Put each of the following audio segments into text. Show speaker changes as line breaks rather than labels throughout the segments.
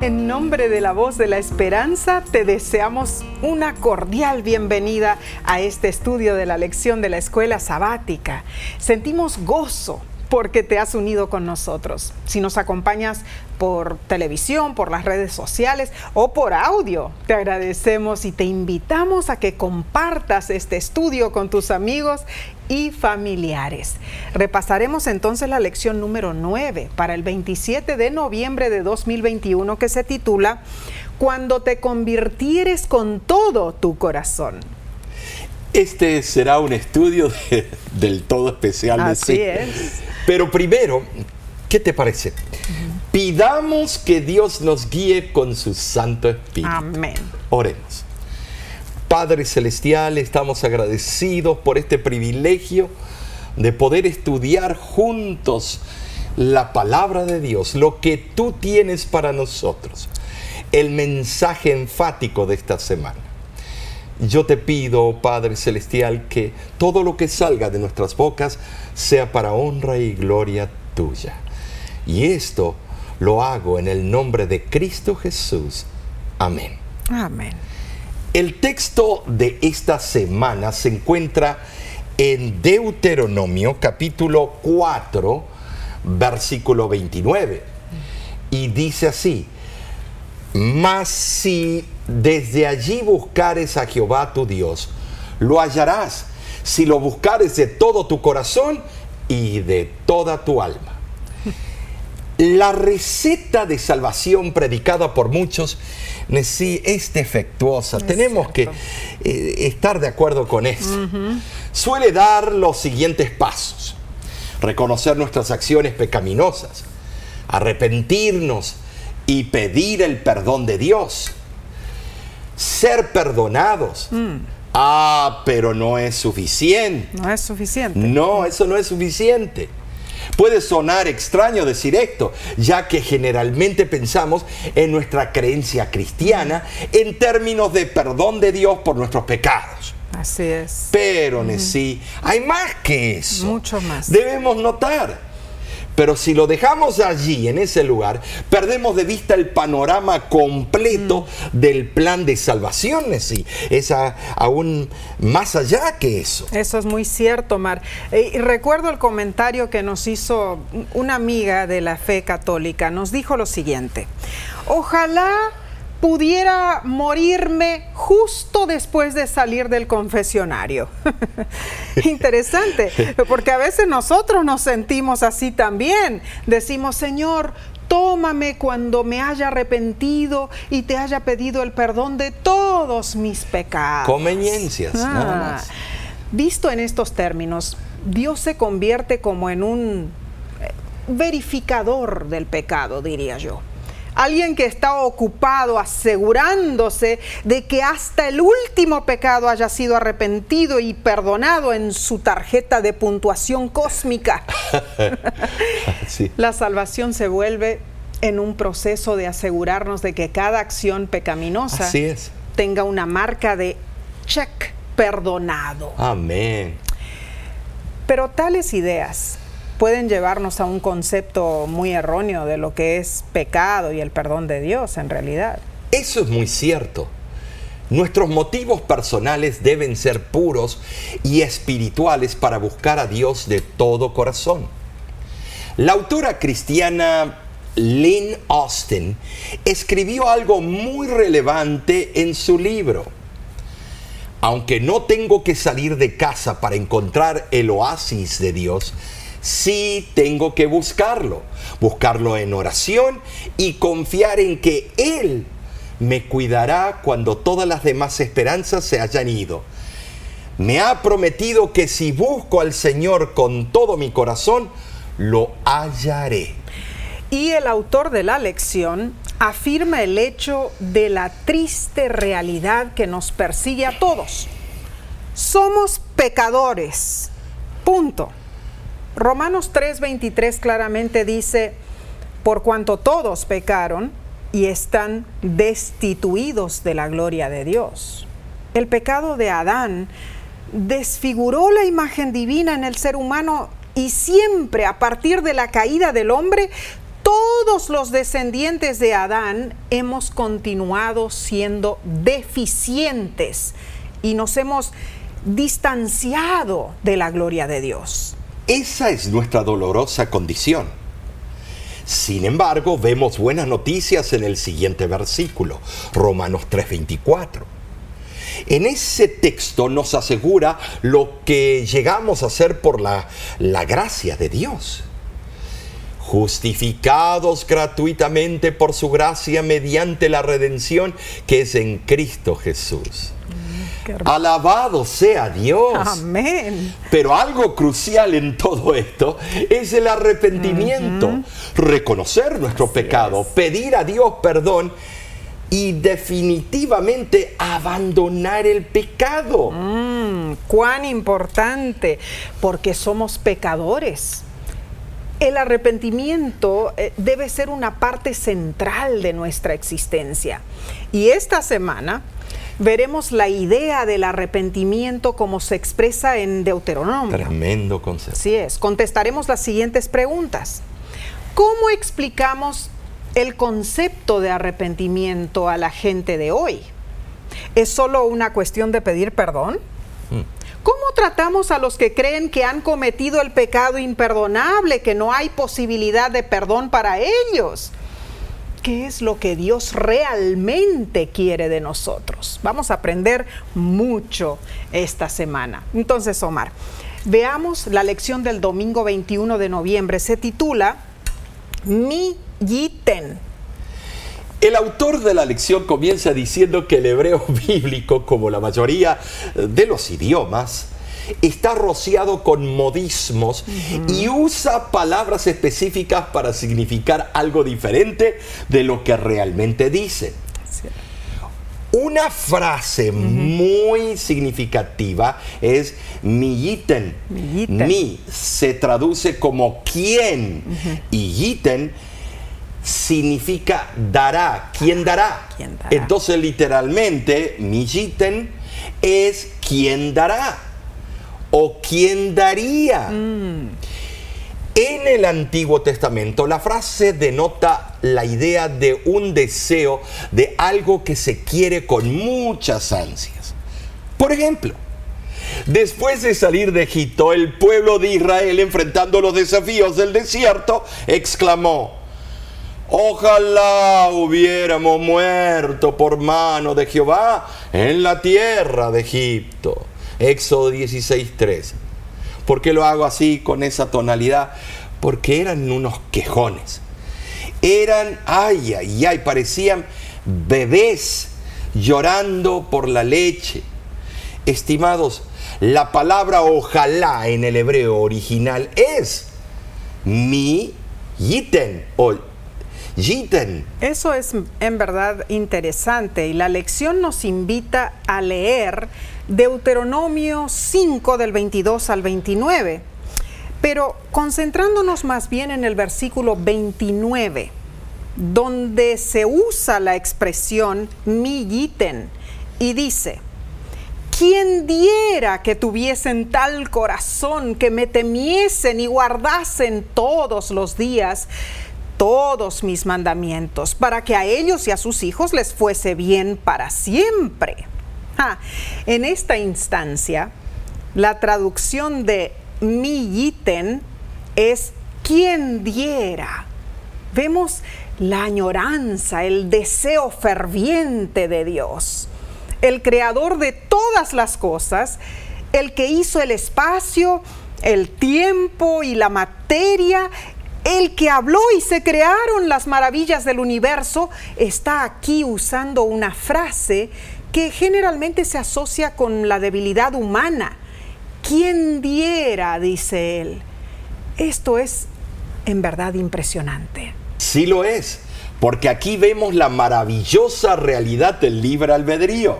En nombre de la voz de la esperanza, te deseamos una cordial bienvenida a este estudio de la lección de la escuela sabática. Sentimos gozo porque te has unido con nosotros. Si nos acompañas por televisión, por las redes sociales o por audio, te agradecemos y te invitamos a que compartas este estudio con tus amigos y familiares. Repasaremos entonces la lección número 9 para el 27 de noviembre de 2021 que se titula Cuando te convirtieres con todo tu corazón.
Este será un estudio del todo especial.
Así es.
Pero primero, ¿qué te parece? Pidamos que Dios nos guíe con su Santo Espíritu.
Amén.
Oremos. Padre Celestial, estamos agradecidos por este privilegio de poder estudiar juntos la palabra de Dios, lo que tú tienes para nosotros, el mensaje enfático de esta semana. Yo te pido, Padre Celestial, que todo lo que salga de nuestras bocas sea para honra y gloria tuya. Y esto lo hago en el nombre de Cristo Jesús. Amén.
Amén.
El texto de esta semana se encuentra en Deuteronomio capítulo 4, versículo 29. Y dice así, mas si desde allí buscares a Jehová tu Dios, lo hallarás si lo buscares de todo tu corazón y de toda tu alma. La receta de salvación predicada por muchos sí, es defectuosa. Tenemos que eh, estar de acuerdo con eso. Suele dar los siguientes pasos. Reconocer nuestras acciones pecaminosas, arrepentirnos y pedir el perdón de Dios. Ser perdonados.
Mm.
Ah, pero no es suficiente.
No es suficiente.
No, eso no es suficiente. Puede sonar extraño decir esto, ya que generalmente pensamos en nuestra creencia cristiana en términos de perdón de Dios por nuestros pecados.
Así es.
Pero, sí, hay más que eso.
Mucho más.
Debemos notar pero si lo dejamos allí, en ese lugar, perdemos de vista el panorama completo
Mm.
del plan de salvación, sí. Es a- aún más allá que eso.
Eso es muy cierto, Mar. Eh, y recuerdo el comentario que nos hizo una amiga de la fe católica. Nos dijo lo siguiente. Ojalá pudiera morirme justo después de salir del confesionario. Interesante, porque a veces nosotros nos sentimos así también. Decimos, Señor, tómame cuando me haya arrepentido y te haya pedido el perdón de todos mis pecados.
Conveniencias, nada
Ah,
más.
Visto en estos términos, Dios se convierte como en un eh, verificador del pecado, diría yo. Alguien que está ocupado asegurándose de que hasta el último pecado haya sido arrepentido y perdonado en su tarjeta de puntuación cósmica.
Sí.
La salvación se vuelve en un proceso de asegurarnos de que cada acción pecaminosa
es.
tenga una marca de check perdonado.
Amén.
Pero tales ideas pueden llevarnos a un concepto muy erróneo de lo que es pecado y el perdón de Dios en realidad.
Eso es muy cierto. Nuestros motivos personales deben ser puros y espirituales para buscar a Dios de todo corazón. La autora cristiana Lynn Austin escribió algo muy relevante en su libro. Aunque no tengo que salir de casa para encontrar el oasis de Dios, sí tengo que buscarlo. Buscarlo en oración y confiar en que Él me cuidará cuando todas las demás esperanzas se hayan ido. Me ha prometido que si busco al Señor con todo mi corazón, lo hallaré.
Y el autor de la lección afirma el hecho de la triste realidad que nos persigue a todos. Somos pecadores. Punto. Romanos 3:23 claramente dice, por cuanto todos pecaron y están destituidos de la gloria de Dios. El pecado de Adán desfiguró la imagen divina en el ser humano y siempre a partir de la caída del hombre, todo todos los descendientes de Adán hemos continuado siendo deficientes y nos hemos distanciado de la gloria de Dios.
Esa es nuestra dolorosa condición. Sin embargo, vemos buenas noticias en el siguiente versículo, Romanos 3:24. En ese texto nos asegura lo que llegamos a hacer por la, la gracia de Dios justificados gratuitamente por su gracia mediante la redención que es en Cristo Jesús. Alabado sea Dios.
Amén.
Pero algo crucial en todo esto es el arrepentimiento, reconocer nuestro pecado, pedir a Dios perdón y definitivamente abandonar el pecado.
Mm, cuán importante, porque somos pecadores. El arrepentimiento eh, debe ser una parte central de nuestra existencia. Y esta semana veremos la idea del arrepentimiento como se expresa en Deuteronomio.
Tremendo concepto.
Así es. Contestaremos las siguientes preguntas. ¿Cómo explicamos el concepto de arrepentimiento a la gente de hoy? ¿Es solo una cuestión de pedir perdón? Mm. ¿Cómo tratamos a los que creen que han cometido el pecado imperdonable, que no hay posibilidad de perdón para ellos? Qué es lo que Dios realmente quiere de nosotros. Vamos a aprender mucho esta semana. Entonces, Omar, veamos la lección del domingo 21 de noviembre. Se titula Mi Yiten.
El autor de la lección comienza diciendo que el hebreo bíblico, como la mayoría de los idiomas, está rociado con modismos y usa palabras específicas para significar algo diferente de lo que realmente dice. Una frase muy significativa es mi yiten. Mi se traduce como quién y yiten significa dará. ¿Quién dará? Entonces literalmente mi yiten es quién dará o quién daría. Mm. En el Antiguo Testamento la frase denota la idea de un deseo de algo que se quiere con muchas ansias. Por ejemplo, después de salir de Egipto, el pueblo de Israel enfrentando los desafíos del desierto, exclamó, Ojalá hubiéramos muerto por mano de Jehová en la tierra de Egipto. Éxodo 16.3. ¿Por qué lo hago así con esa tonalidad? Porque eran unos quejones. Eran, ay, ay, ay, parecían bebés llorando por la leche. Estimados, la palabra ojalá en el hebreo original es mi yiten o yiten.
Eso es en verdad interesante y la lección nos invita a leer Deuteronomio 5 del 22 al 29. Pero concentrándonos más bien en el versículo 29, donde se usa la expresión mi yiten y dice, ¿quién diera que tuviesen tal corazón que me temiesen y guardasen todos los días todos mis mandamientos, para que a ellos y a sus hijos les fuese bien para siempre? En esta instancia, la traducción de mi yiten es quien diera. Vemos la añoranza, el deseo ferviente de Dios, el creador de todas las cosas, el que hizo el espacio, el tiempo y la materia, el que habló y se crearon las maravillas del universo, está aquí usando una frase que generalmente se asocia con la debilidad humana. ¿Quién diera? dice él. Esto es en verdad impresionante.
Sí lo es, porque aquí vemos la maravillosa realidad del libre albedrío.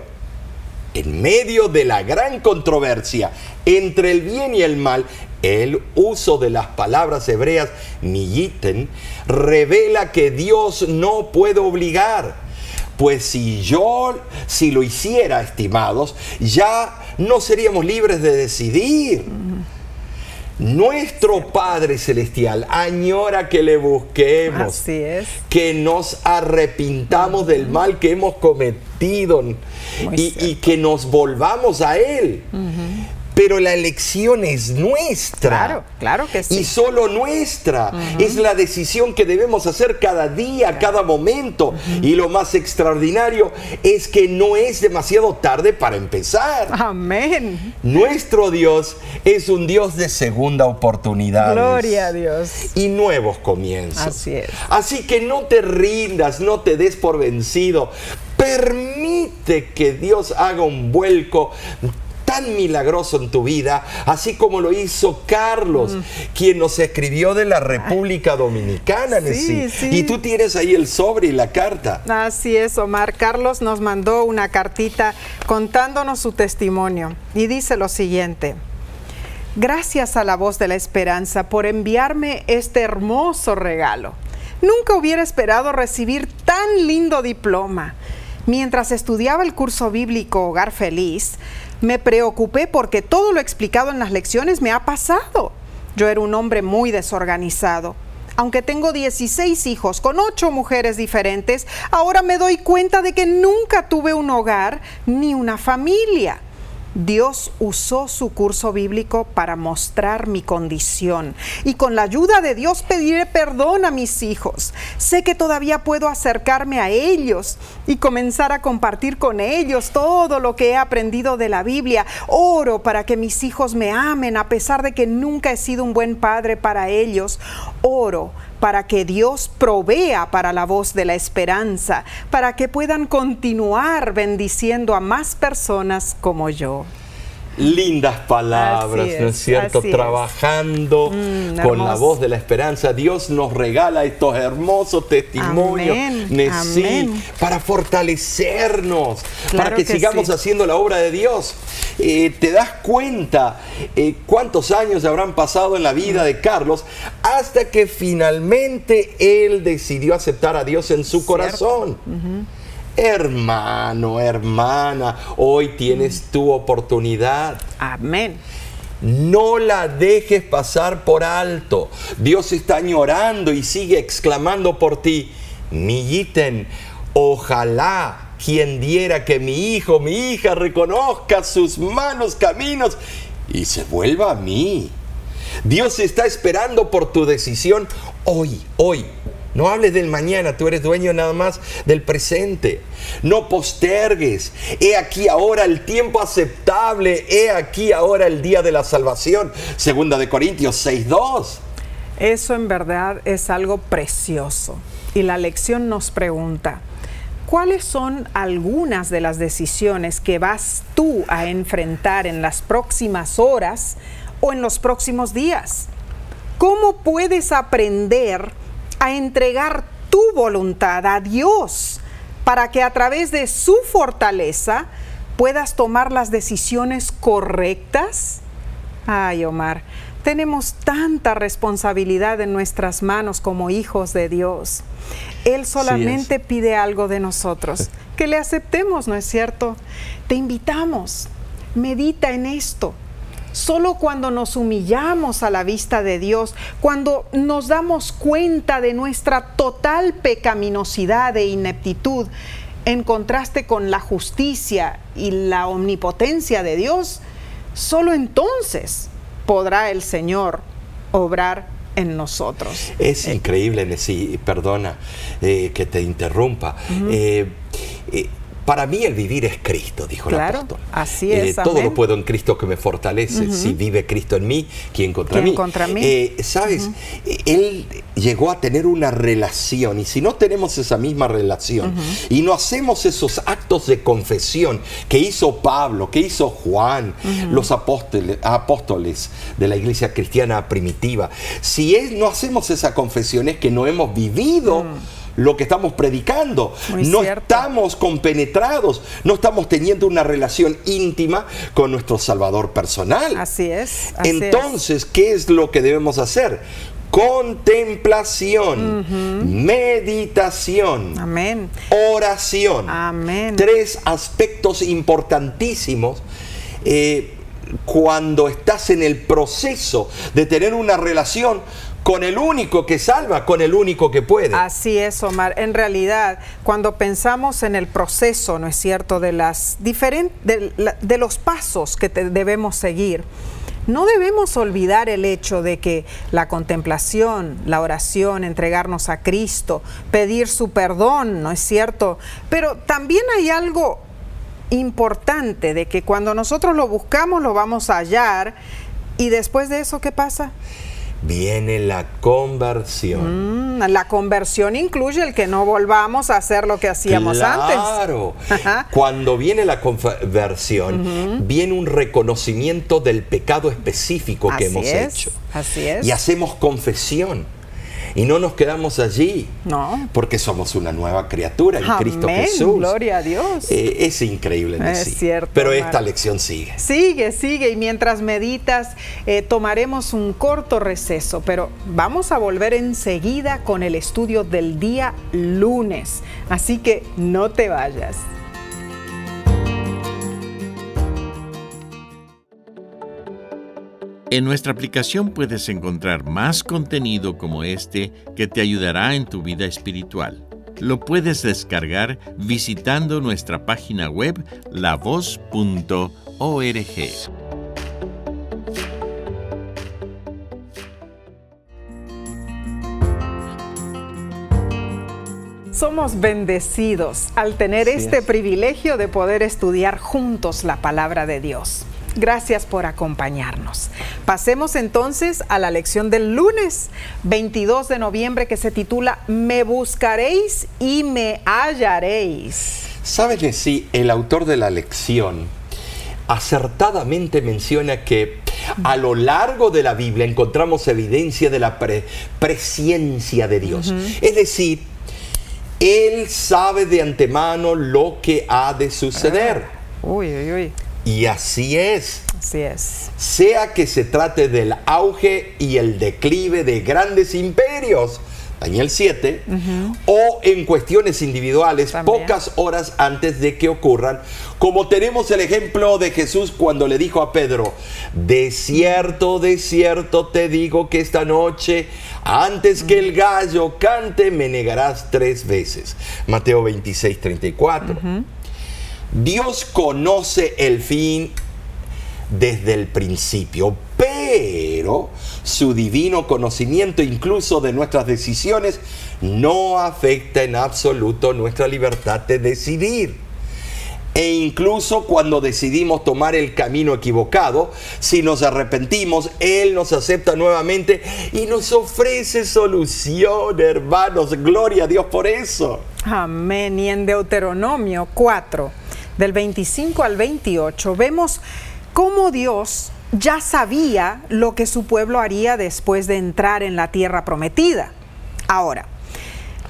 En medio de la gran controversia entre el bien y el mal, el uso de las palabras hebreas miyiten revela que Dios no puede obligar pues si yo, si lo hiciera, estimados, ya no seríamos libres de decidir. Nuestro Padre Celestial añora que le busquemos,
Así es.
que nos arrepintamos del mal que hemos cometido y que nos volvamos a Él. Pero la elección es nuestra.
Claro, claro que sí.
Y solo nuestra. Es la decisión que debemos hacer cada día, cada momento. Y lo más extraordinario es que no es demasiado tarde para empezar.
Amén.
Nuestro Dios es un Dios de segunda oportunidad.
Gloria a Dios.
Y nuevos comienzos.
Así es.
Así que no te rindas, no te des por vencido. Permite que Dios haga un vuelco tan milagroso en tu vida, así como lo hizo Carlos,
Mm.
quien nos escribió de la República Dominicana,
Sí, sí.
Y tú tienes ahí el sobre y la carta.
Así es, Omar. Carlos nos mandó una cartita contándonos su testimonio y dice lo siguiente. Gracias a la voz de la esperanza por enviarme este hermoso regalo. Nunca hubiera esperado recibir tan lindo diploma. Mientras estudiaba el curso bíblico Hogar Feliz, me preocupé porque todo lo explicado en las lecciones me ha pasado. Yo era un hombre muy desorganizado. Aunque tengo 16 hijos con 8 mujeres diferentes, ahora me doy cuenta de que nunca tuve un hogar ni una familia. Dios usó su curso bíblico para mostrar mi condición y con la ayuda de Dios pediré perdón a mis hijos. Sé que todavía puedo acercarme a ellos y comenzar a compartir con ellos todo lo que he aprendido de la Biblia. Oro para que mis hijos me amen a pesar de que nunca he sido un buen padre para ellos. Oro para que Dios provea para la voz de la esperanza, para que puedan continuar bendiciendo a más personas como yo.
Lindas palabras, ¿no es cierto?
es.
Trabajando
Mm,
con la voz de la esperanza, Dios nos regala estos hermosos testimonios,
Amén,
Nesí,
amén.
para fortalecernos, para que,
que
sigamos
sí.
haciendo la obra de Dios. Eh, ¿Te das cuenta eh, cuántos años habrán pasado en la vida de Carlos hasta que finalmente él decidió aceptar a Dios en su
Cierto.
corazón? Hermano, hermana, hoy tienes tu oportunidad.
Amén.
No la dejes pasar por alto. Dios está añorando y sigue exclamando por ti. Milliten, ojalá quien diera que mi hijo, mi hija reconozca sus malos caminos y se vuelva a mí. Dios está esperando por tu decisión hoy, hoy. No hables del mañana, tú eres dueño nada más del presente. No postergues. He aquí ahora el tiempo aceptable. He aquí ahora el día de la salvación. Segunda de Corintios 6.2.
Eso en verdad es algo precioso. Y la lección nos pregunta, ¿cuáles son algunas de las decisiones que vas tú a enfrentar en las próximas horas o en los próximos días? ¿Cómo puedes aprender a entregar tu voluntad a Dios para que a través de su fortaleza puedas tomar las decisiones correctas? Ay, Omar, tenemos tanta responsabilidad en nuestras manos como hijos de Dios. Él solamente pide algo de nosotros, que le aceptemos, ¿no es cierto? Te invitamos, medita en esto. Solo cuando nos humillamos a la vista de Dios, cuando nos damos cuenta de nuestra total pecaminosidad e ineptitud, en contraste con la justicia y la omnipotencia de Dios, solo entonces podrá el Señor obrar en nosotros.
Es increíble, Nesí, perdona eh, que te interrumpa. Eh, eh, para mí el vivir es Cristo, dijo
Claro,
el apóstol.
así es,
todo lo puedo en Cristo que me fortalece. Si vive Cristo en mí, ¿quién contra
¿Quién
mí?
contra mí?
Eh, Sabes, Eh, él llegó a tener una relación y si no tenemos esa misma relación y no hacemos esos actos de confesión que hizo Pablo, que hizo Juan, los apóstoles, apóstoles de la iglesia cristiana primitiva, si es, no hacemos esa confesión es que no hemos vivido lo que estamos predicando.
Muy
no
cierto.
estamos compenetrados, no estamos teniendo una relación íntima con nuestro Salvador personal.
Así es. así.
Entonces, ¿qué es lo que debemos hacer? Contemplación, meditación,
Amén.
oración.
Amén.
Tres aspectos importantísimos. Eh, cuando estás en el proceso de tener una relación con el único que salva, con el único que puede.
Así es, Omar. En realidad, cuando pensamos en el proceso, ¿no es cierto?, de, las diferentes, de, los pasos que debemos seguir, no debemos olvidar el hecho de que la contemplación, la oración, entregarnos a Cristo, pedir su perdón, ¿no es cierto? Pero también hay algo importante de que cuando nosotros lo buscamos lo vamos a hallar y después de eso, ¿qué pasa?
Viene la conversión.
Mm, la conversión incluye el que no volvamos a hacer lo que hacíamos antes.
Claro. Cuando viene la conversión, viene un reconocimiento del pecado específico que hemos hecho.
Así es.
Y hacemos confesión. Y no nos quedamos allí.
No.
Porque somos una nueva criatura en Cristo Jesús.
Gloria a Dios.
Eh, es increíble.
Es cierto.
Pero esta lección sigue.
Sigue, sigue. Y mientras meditas, eh, tomaremos un corto receso. Pero vamos a volver enseguida con el estudio del día lunes. Así que no te vayas.
En nuestra aplicación puedes encontrar más contenido como este que te ayudará en tu vida espiritual. Lo puedes descargar visitando nuestra página web lavoz.org.
Somos bendecidos al tener este privilegio de poder estudiar juntos la palabra de Dios. Gracias por acompañarnos. Pasemos entonces a la lección del lunes 22 de noviembre que se titula Me buscaréis y me hallaréis.
¿Saben si el autor de la lección acertadamente menciona que a lo largo de la Biblia encontramos evidencia de la presencia de Dios? Es decir, Él sabe de antemano lo que ha de suceder.
Ah, uy, uy, uy.
Y así es.
Así es.
Sea que se trate del auge y el declive de grandes imperios, Daniel 7, o en cuestiones individuales pocas horas antes de que ocurran, como tenemos el ejemplo de Jesús cuando le dijo a Pedro, de cierto, de cierto te digo que esta noche, antes que el gallo cante, me negarás tres veces. Mateo 26, 34. Dios conoce el fin desde el principio, pero su divino conocimiento incluso de nuestras decisiones no afecta en absoluto nuestra libertad de decidir. E incluso cuando decidimos tomar el camino equivocado, si nos arrepentimos, Él nos acepta nuevamente y nos ofrece solución, hermanos. Gloria a Dios por eso.
Amén. Y en Deuteronomio 4 del 25 al 28, vemos cómo Dios ya sabía lo que su pueblo haría después de entrar en la tierra prometida. Ahora,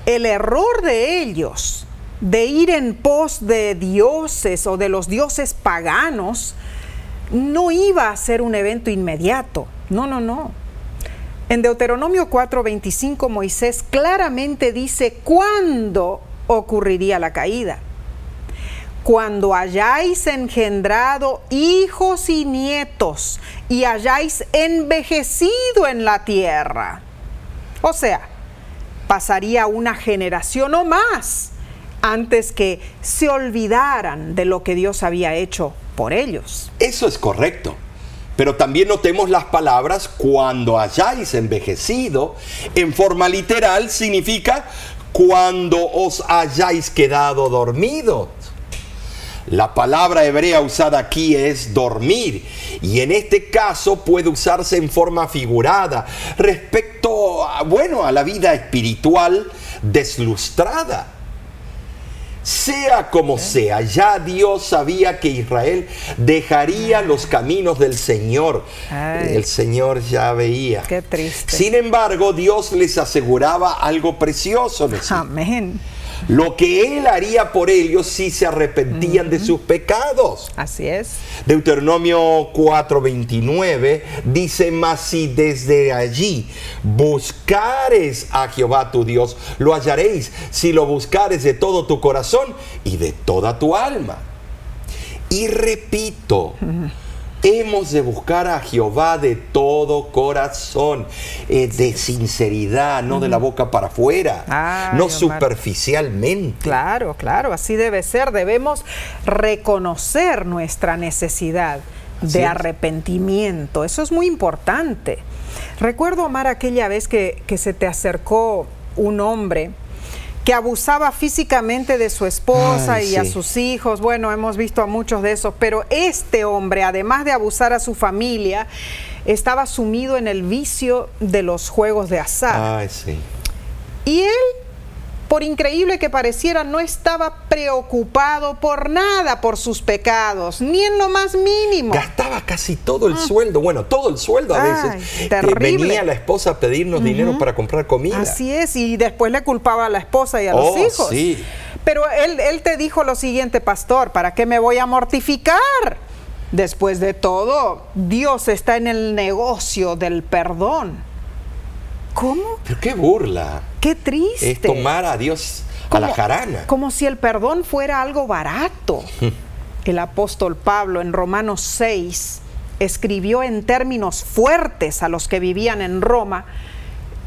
el error de ellos de ir en pos de dioses o de los dioses paganos no iba a ser un evento inmediato. No, no, no. En Deuteronomio 4:25 Moisés claramente dice cuándo ocurriría la caída cuando hayáis engendrado hijos y nietos y hayáis envejecido en la tierra. O sea, pasaría una generación o más antes que se olvidaran de lo que Dios había hecho por ellos.
Eso es correcto. Pero también notemos las palabras cuando hayáis envejecido. En forma literal significa cuando os hayáis quedado dormidos. La palabra hebrea usada aquí es dormir y en este caso puede usarse en forma figurada respecto a, bueno, a la vida espiritual deslustrada. Sea como sea, ya Dios sabía que Israel dejaría los caminos del Señor. El Señor ya veía.
Qué triste.
Sin embargo, Dios les aseguraba algo precioso.
Amén
lo que Él haría por ellos si se arrepentían de sus pecados.
Así es.
Deuteronomio 4:29 dice, mas si desde allí buscares a Jehová tu Dios, lo hallaréis si lo buscares de todo tu corazón y de toda tu alma. Y repito, Hemos de buscar a Jehová de todo corazón, eh, de sinceridad, no de la boca para afuera,
Ay,
no
Omar.
superficialmente.
Claro, claro, así debe ser. Debemos reconocer nuestra necesidad
Así
de
es.
arrepentimiento. Eso es muy importante. Recuerdo, Omar, aquella vez que, que se te acercó un hombre que abusaba físicamente de su esposa
Ay,
y a sus hijos. Bueno, hemos visto a muchos de esos, pero este hombre, además de abusar a su familia, estaba sumido en el vicio de los juegos de azar.
Ay, sí.
Y él, por increíble que pareciera, no estaba preocupado por nada por sus pecados, ni en lo más mínimo.
Gastaba casi todo el sueldo, bueno, todo el sueldo a
Ay,
veces. que
terrible.
venía la esposa a pedirnos dinero para comprar comida.
Así es, y después le culpaba a la esposa y a los
Oh,
hijos.
sí.
Pero él, él te dijo lo siguiente, pastor, ¿para qué me voy a mortificar? Después de todo, Dios está en el negocio del perdón. ¿Cómo?
Pero qué burla.
Qué triste.
Es tomar a Dios a la
Como-
jarana.
Como si el perdón fuera algo barato. El apóstol Pablo en Romanos 6 escribió en términos fuertes a los que vivían en Roma,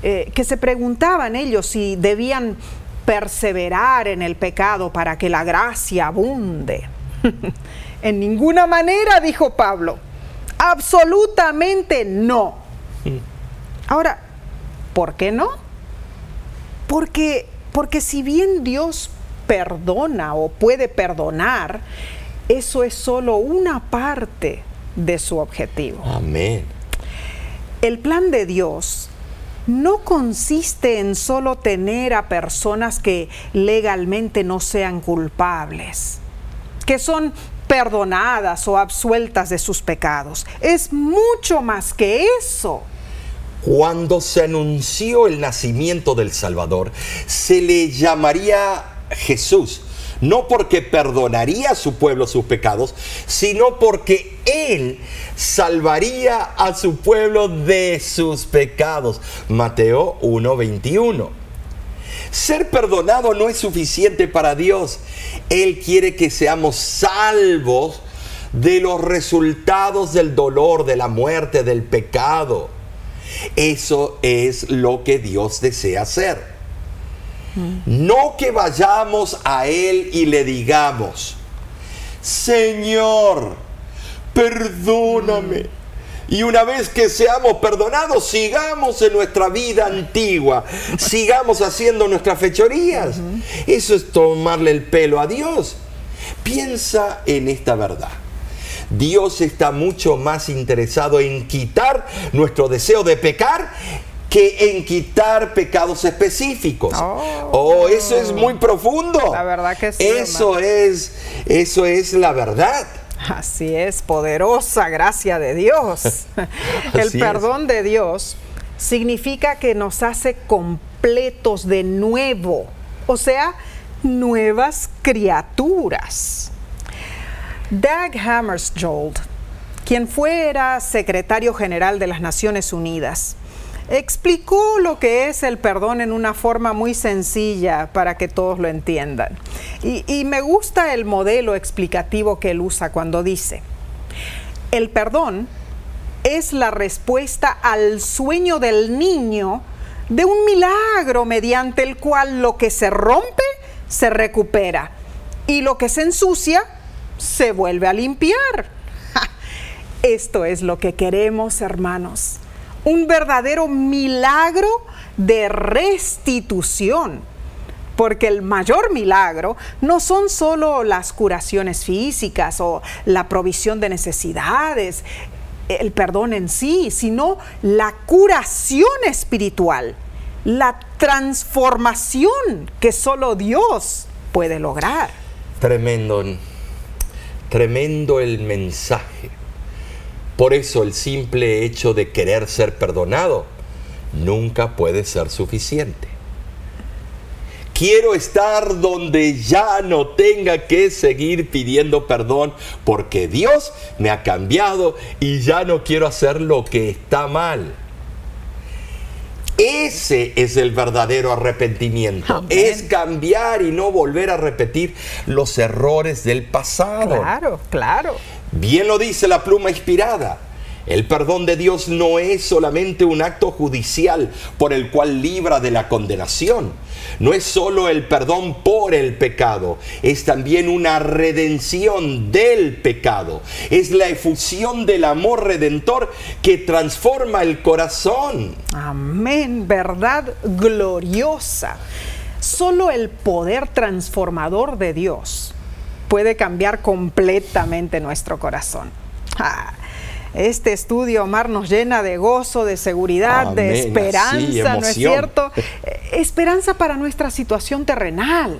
eh, que se preguntaban ellos si debían perseverar en el pecado para que la gracia abunde. en ninguna manera, dijo Pablo. Absolutamente no. Ahora, ¿por qué no? Porque, porque si bien Dios perdona o puede perdonar, eso es solo una parte de su objetivo.
Amén.
El plan de Dios no consiste en solo tener a personas que legalmente no sean culpables, que son perdonadas o absueltas de sus pecados. Es mucho más que eso.
Cuando se anunció el nacimiento del Salvador, se le llamaría Jesús, no porque perdonaría a su pueblo sus pecados, sino porque Él salvaría a su pueblo de sus pecados. Mateo 1:21. Ser perdonado no es suficiente para Dios. Él quiere que seamos salvos de los resultados del dolor, de la muerte, del pecado. Eso es lo que Dios desea hacer. No que vayamos a Él y le digamos, Señor, perdóname. Y una vez que seamos perdonados, sigamos en nuestra vida antigua, sigamos haciendo nuestras fechorías. Eso es tomarle el pelo a Dios. Piensa en esta verdad. Dios está mucho más interesado en quitar nuestro deseo de pecar que en quitar pecados específicos.
Oh.
Oh, eso es muy profundo.
La verdad que sí,
Eso es, eso es la verdad.
Así es, poderosa gracia de Dios. El
es.
perdón de Dios significa que nos hace completos de nuevo, o sea, nuevas criaturas. Dag Hammarskjöld, quien fuera secretario general de las Naciones Unidas, explicó lo que es el perdón en una forma muy sencilla para que todos lo entiendan. Y, y me gusta el modelo explicativo que él usa cuando dice, el perdón es la respuesta al sueño del niño de un milagro mediante el cual lo que se rompe se recupera y lo que se ensucia se vuelve a limpiar. Esto es lo que queremos, hermanos. Un verdadero milagro de restitución. Porque el mayor milagro no son solo las curaciones físicas o la provisión de necesidades, el perdón en sí, sino la curación espiritual, la transformación que solo Dios puede lograr.
Tremendo, tremendo el mensaje. Por eso el simple hecho de querer ser perdonado nunca puede ser suficiente. Quiero estar donde ya no tenga que seguir pidiendo perdón porque Dios me ha cambiado y ya no quiero hacer lo que está mal. Ese es el verdadero arrepentimiento.
Amén.
Es cambiar y no volver a repetir los errores del pasado.
Claro, claro.
Bien lo dice la pluma inspirada. El perdón de Dios no es solamente un acto judicial por el cual libra de la condenación. No es solo el perdón por el pecado, es también una redención del pecado. Es la efusión del amor redentor que transforma el corazón.
Amén, verdad gloriosa. Solo el poder transformador de Dios puede cambiar completamente nuestro corazón. Ah, este estudio, Omar, nos llena de gozo, de seguridad, de esperanza, ¿no es cierto? Esperanza para nuestra situación terrenal.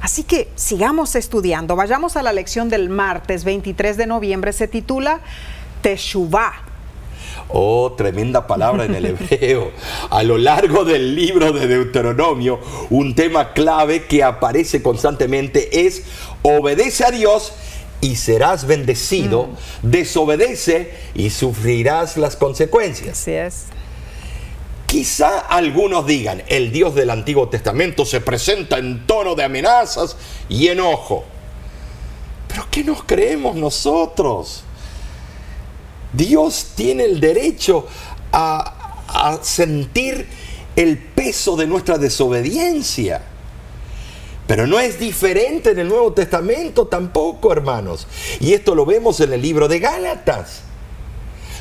Así que sigamos estudiando. Vayamos a la lección del martes 23 de noviembre. Se titula Teshuvah.
Oh, tremenda palabra en el hebreo. A lo largo del libro de Deuteronomio, un tema clave que aparece constantemente es obedece a Dios y serás bendecido, mm. desobedece y sufrirás las consecuencias.
Así es.
Quizá algunos digan, el Dios del Antiguo Testamento se presenta en tono de amenazas y enojo. Pero ¿qué nos creemos nosotros? Dios tiene el derecho a, a sentir el peso de nuestra desobediencia. Pero no es diferente en el Nuevo Testamento tampoco, hermanos. Y esto lo vemos en el libro de Gálatas.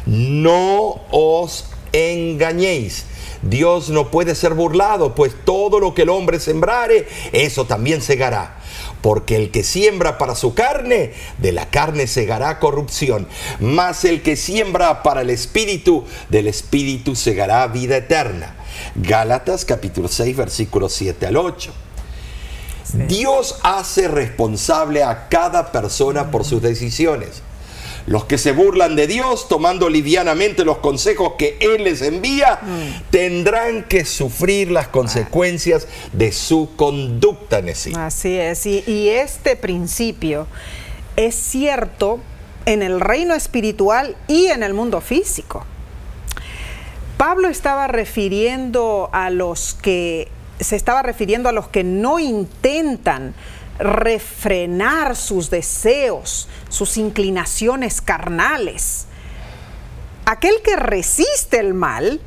No os engañéis. Dios no puede ser burlado, pues todo lo que el hombre sembrare, eso también segará. Porque el que siembra para su carne, de la carne segará corrupción. Mas el que siembra para el espíritu, del espíritu segará vida eterna. Gálatas capítulo 6, versículos 7 al 8. Dios hace responsable a cada persona por sus decisiones. Los que se burlan de Dios, tomando livianamente los consejos que Él les envía, mm. tendrán que sufrir las consecuencias de su conducta en sí.
Así es, y, y este principio es cierto en el reino espiritual y en el mundo físico. Pablo estaba refiriendo a los que se estaba refiriendo a los que no intentan refrenar sus deseos, sus inclinaciones carnales. Aquel que resiste el mal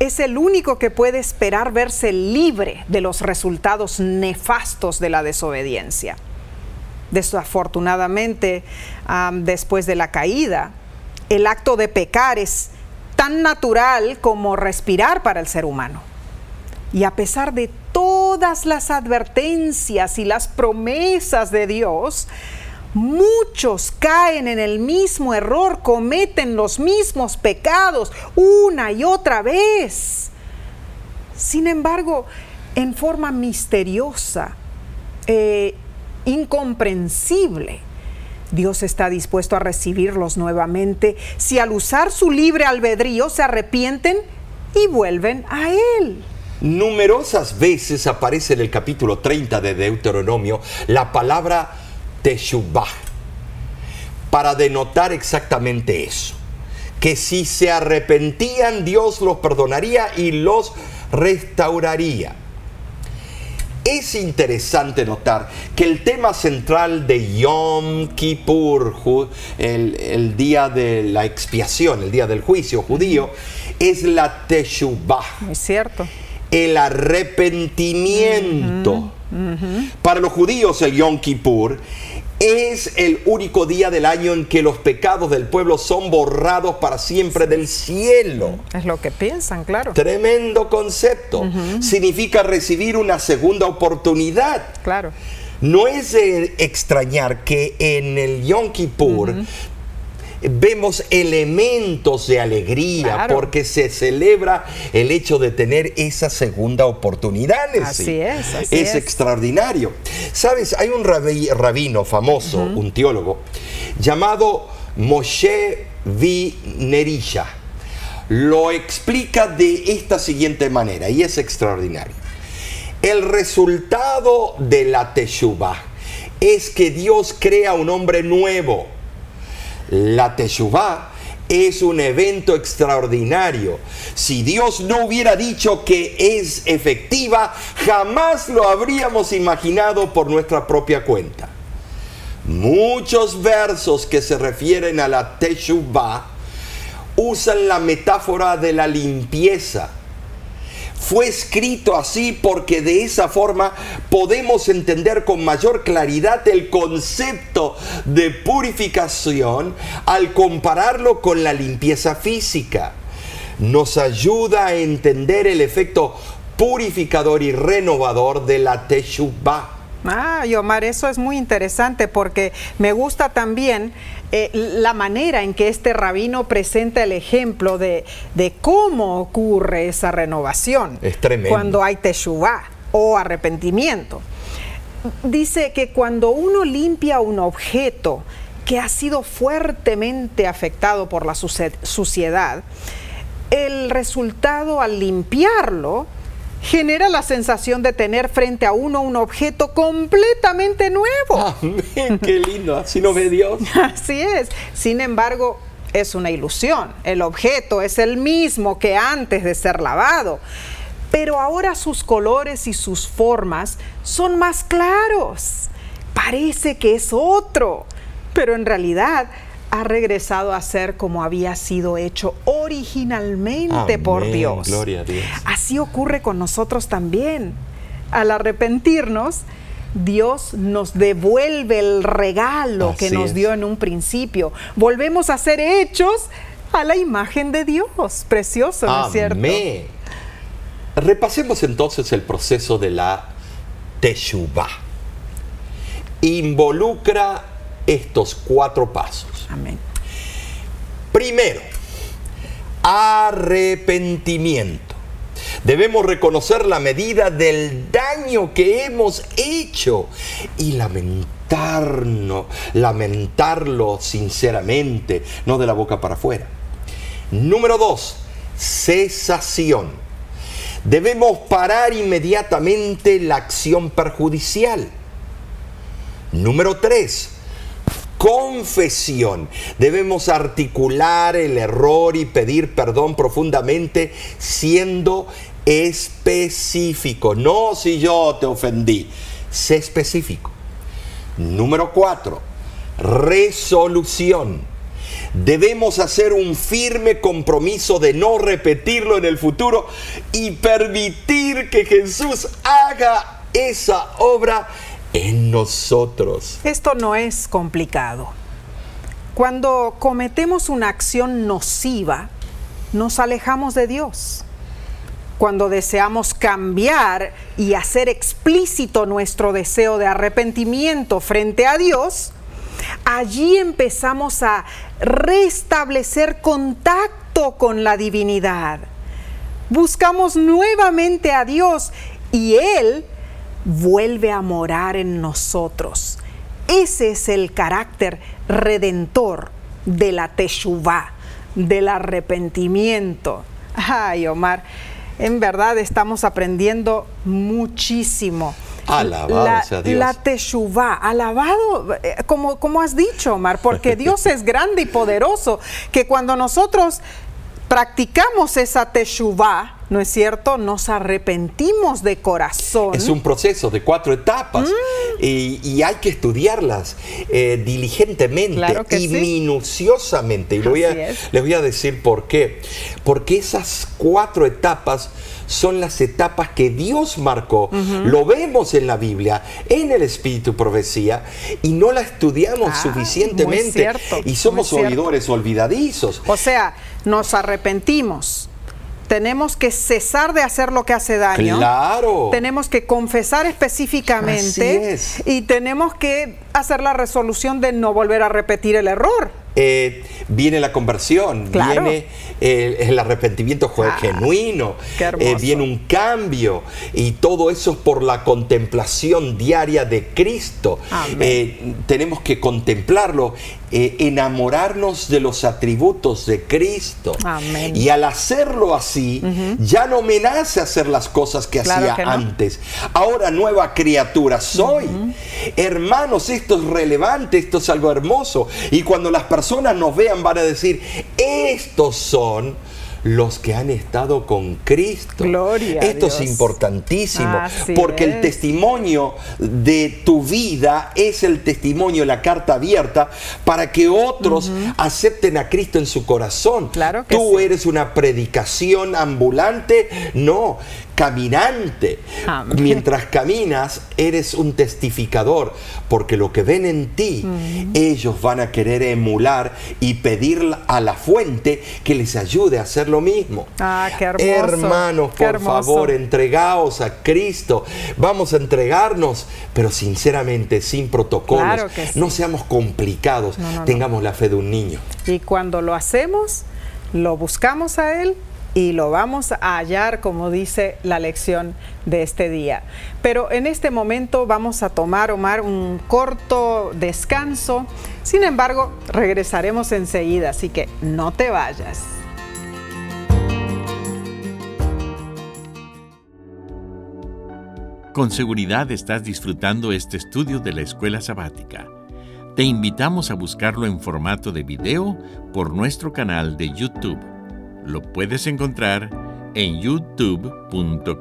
es el único que puede esperar verse libre de los resultados nefastos de la desobediencia. Desafortunadamente, después de la caída, el acto de pecar es tan natural como respirar para el ser humano. Y a pesar de todas las advertencias y las promesas de Dios, muchos caen en el mismo error, cometen los mismos pecados una y otra vez. Sin embargo, en forma misteriosa, e incomprensible, Dios está dispuesto a recibirlos nuevamente si al usar su libre albedrío se arrepienten y vuelven a Él.
Numerosas veces aparece en el capítulo 30 de Deuteronomio la palabra Teshuvah para denotar exactamente eso. Que si se arrepentían, Dios los perdonaría y los restauraría. Es interesante notar que el tema central de Yom Kippur, el, día de la expiación, el día del juicio judío, es la Teshuvah.
Es cierto
el arrepentimiento. Para los judíos el Yom Kippur es el único día del año en que los pecados del pueblo son borrados para siempre del cielo.
Es lo que piensan, claro.
Tremendo concepto. Significa recibir una segunda oportunidad.
Claro.
No es de extrañar que en el Yom Kippur vemos elementos de alegría porque se celebra el hecho de tener esa segunda oportunidad.
Así es.
es, extraordinario. Sabes, hay un rabino famoso, un teólogo, llamado Moshe V. Nerisha. Lo explica de esta siguiente manera y es extraordinario. El resultado de la Teshuvah es que Dios crea un hombre nuevo la Teshuvah es un evento extraordinario. Si Dios no hubiera dicho que es efectiva, jamás lo habríamos imaginado por nuestra propia cuenta. Muchos versos que se refieren a la Teshuvah usan la metáfora de la limpieza. Fue escrito así porque de esa forma podemos entender con mayor claridad el concepto de purificación al compararlo con la limpieza física. Nos ayuda a entender el efecto purificador y renovador de la Teshuvah.
Ah, Omar, eso es muy interesante porque me gusta también eh, la manera en que este rabino presenta el ejemplo de, cómo ocurre esa renovación.
Es tremendo.
Cuando hay teshuvah o arrepentimiento. Dice que cuando uno limpia un objeto que ha sido fuertemente afectado por la suciedad, el resultado al limpiarlo genera la sensación de tener frente a uno un objeto completamente nuevo.
Amén, qué lindo, así no ve Dios.
Así es. Sin embargo, es una ilusión. El objeto es el mismo que antes de ser lavado. Pero ahora sus colores y sus formas son más claros. Parece que es otro. Pero en realidad ha regresado a ser como había sido hecho originalmente por Dios.
Gloria a Dios.
Así ocurre con nosotros también. Al arrepentirnos, Dios nos devuelve el regalo que nos dio en un principio. Volvemos a ser hechos a la imagen de Dios. Precioso, ¿no es cierto?
Amén. Repasemos entonces el proceso de la Teshuvah. Involucra estos cuatro pasos.
Amén.
Primero, arrepentimiento. Debemos reconocer la medida del daño que hemos hecho y lamentarnos, lamentarlo sinceramente, no de la boca para afuera. Número dos, cesación. Debemos parar inmediatamente la acción perjudicial. Número tres, confesión. Debemos articular el error y pedir perdón profundamente siendo específico. No si yo te ofendí, sé específico. Número cuatro, resolución. Debemos hacer un firme compromiso de no repetirlo en el futuro y permitir que Jesús haga esa obra en nosotros.
Esto no es complicado. Cuando cometemos una acción nociva, nos alejamos de Dios. Cuando deseamos cambiar y hacer explícito nuestro deseo de arrepentimiento frente a Dios, allí empezamos a restablecer contacto con la divinidad. Buscamos nuevamente a Dios y Él vuelve a morar en nosotros. Ese es el carácter redentor de la Teshuvah, del arrepentimiento. Ay, Omar, en verdad estamos aprendiendo muchísimo.
Alabado
la,
sea Dios.
La Teshuvah, alabado, eh, como, como has dicho, Omar, porque Dios es grande y poderoso, que cuando nosotros practicamos esa Teshuvah, ¿no es cierto? Nos arrepentimos de corazón.
Es un proceso de cuatro etapas
Mm.
y, y hay que estudiarlas eh, diligentemente
Claro
y
sí.
minuciosamente. Y voy a- les voy a decir por qué. Porque esas cuatro etapas son las etapas que Dios marcó. Lo vemos en la Biblia, en el Espíritu Profecía, y no la estudiamos
Ah,
suficientemente.
cierto,
y somos oidores olvidadizos.
O sea, nos arrepentimos. Tenemos que cesar de hacer lo que hace daño.
Claro.
Tenemos que confesar específicamente
Así es.
y tenemos que hacer la resolución de no volver a repetir el error.
Eh, viene la conversión,
Claro.
viene eh, el arrepentimiento
Ah,
genuino, eh, viene un cambio y todo eso es por la contemplación diaria de Cristo. Tenemos que contemplarlo, enamorarnos de los atributos de Cristo.
Amén.
Y al hacerlo así, ya no me nace hacer las cosas que
Claro
hacía
que no.
antes. Ahora nueva criatura soy. Hermanos, esto es relevante, esto es algo hermoso. Y cuando las personas nos vean van a decir, estos son los que han estado con Cristo.
Gloria a
Esto es
Dios.
importantísimo
Así
porque el
es.
testimonio de tu vida es el testimonio, la carta abierta para que otros acepten a Cristo en su corazón.
Claro que
Tú
sí.
eres una predicación ambulante, no, caminante.
Amén.
Mientras caminas, eres un testificador, porque lo que ven en ti, ellos van a querer emular y pedir a la fuente que les ayude a hacer lo mismo.
Ah, qué hermoso,
Hermanos,
qué
por
hermoso.
favor, entregaos a Cristo. Vamos a entregarnos, pero sinceramente, sin protocolos.
Claro que sí.
No seamos complicados,
No, no, no.
tengamos la fe de un niño.
Y cuando lo hacemos, lo buscamos a Él y lo vamos a hallar, como dice la lección de este día. Pero en este momento vamos a tomar, Omar, un corto descanso. Sin embargo, regresaremos enseguida, así que no te vayas.
Con seguridad estás disfrutando este estudio de la escuela sabática. Te invitamos a buscarlo en formato de video por nuestro canal de YouTube. Lo puedes encontrar en youtube.com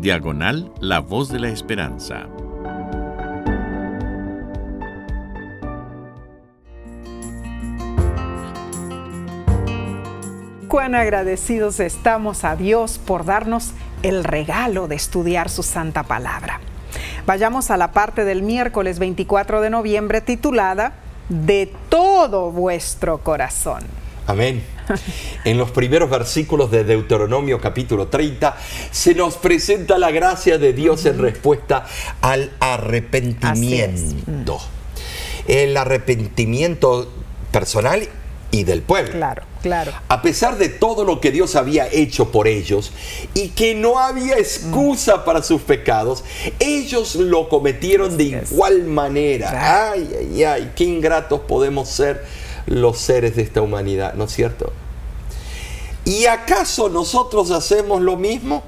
diagonal La Voz de la Esperanza.
Cuán agradecidos estamos a Dios por darnos el regalo de estudiar su santa palabra. Vayamos a la parte del miércoles 24 de noviembre titulada De todo vuestro corazón.
Amén. En los primeros versículos de Deuteronomio capítulo 30 se nos presenta la gracia de Dios en respuesta al arrepentimiento. El arrepentimiento personal y del pueblo.
Claro, claro.
A pesar de todo lo que Dios había hecho por ellos y que no había excusa para sus pecados, ellos lo cometieron de igual manera.
Claro.
Ay, ay, ay, qué ingratos podemos ser los seres de esta humanidad, ¿no es cierto? ¿Y acaso nosotros hacemos lo mismo?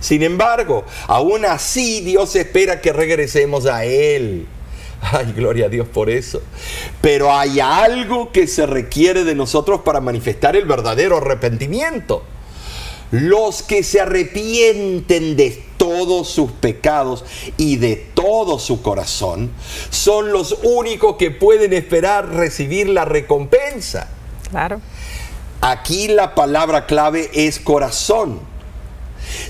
Sin embargo, aún así Dios espera que regresemos a Él. Ay, gloria a Dios por eso. Pero hay algo que se requiere de nosotros para manifestar el verdadero arrepentimiento. Los que se arrepienten de todos sus pecados y de todo su corazón son los únicos que pueden esperar recibir la recompensa.
Claro.
Aquí la palabra clave es corazón.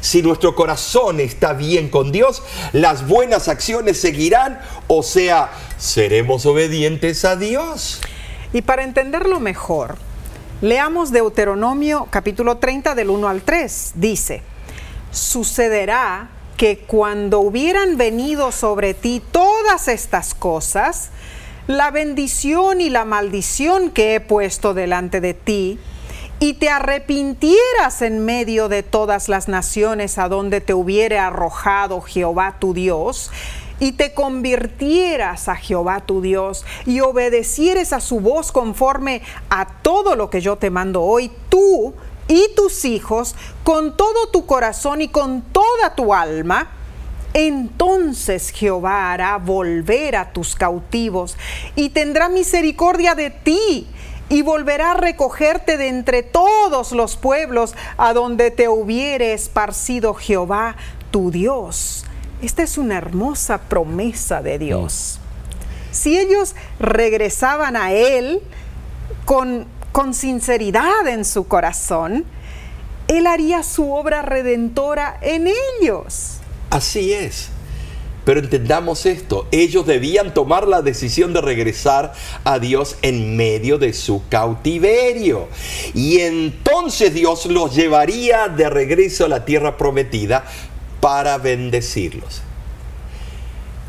Si nuestro corazón está bien con Dios, las buenas acciones seguirán, o sea, seremos obedientes a Dios.
Y para entenderlo mejor, leamos Deuteronomio capítulo 30 del 1 al 3. Dice, sucederá que cuando hubieran venido sobre ti todas estas cosas, la bendición y la maldición que he puesto delante de ti, y te arrepintieras en medio de todas las naciones a donde te hubiere arrojado Jehová tu Dios, y te convirtieras a Jehová tu Dios, y obedecieres a su voz conforme a todo lo que yo te mando hoy, tú y tus hijos, con todo tu corazón y con toda tu alma, entonces Jehová hará volver a tus cautivos y tendrá misericordia de ti y volverá a recogerte de entre todos los pueblos a donde te hubiere esparcido Jehová tu Dios. Esta es una hermosa promesa de Dios. Si ellos regresaban a Él con, con sinceridad en su corazón, Él haría su obra redentora en ellos.
Así es. Pero entendamos esto, ellos debían tomar la decisión de regresar a Dios en medio de su cautiverio. Y entonces Dios los llevaría de regreso a la tierra prometida para bendecirlos.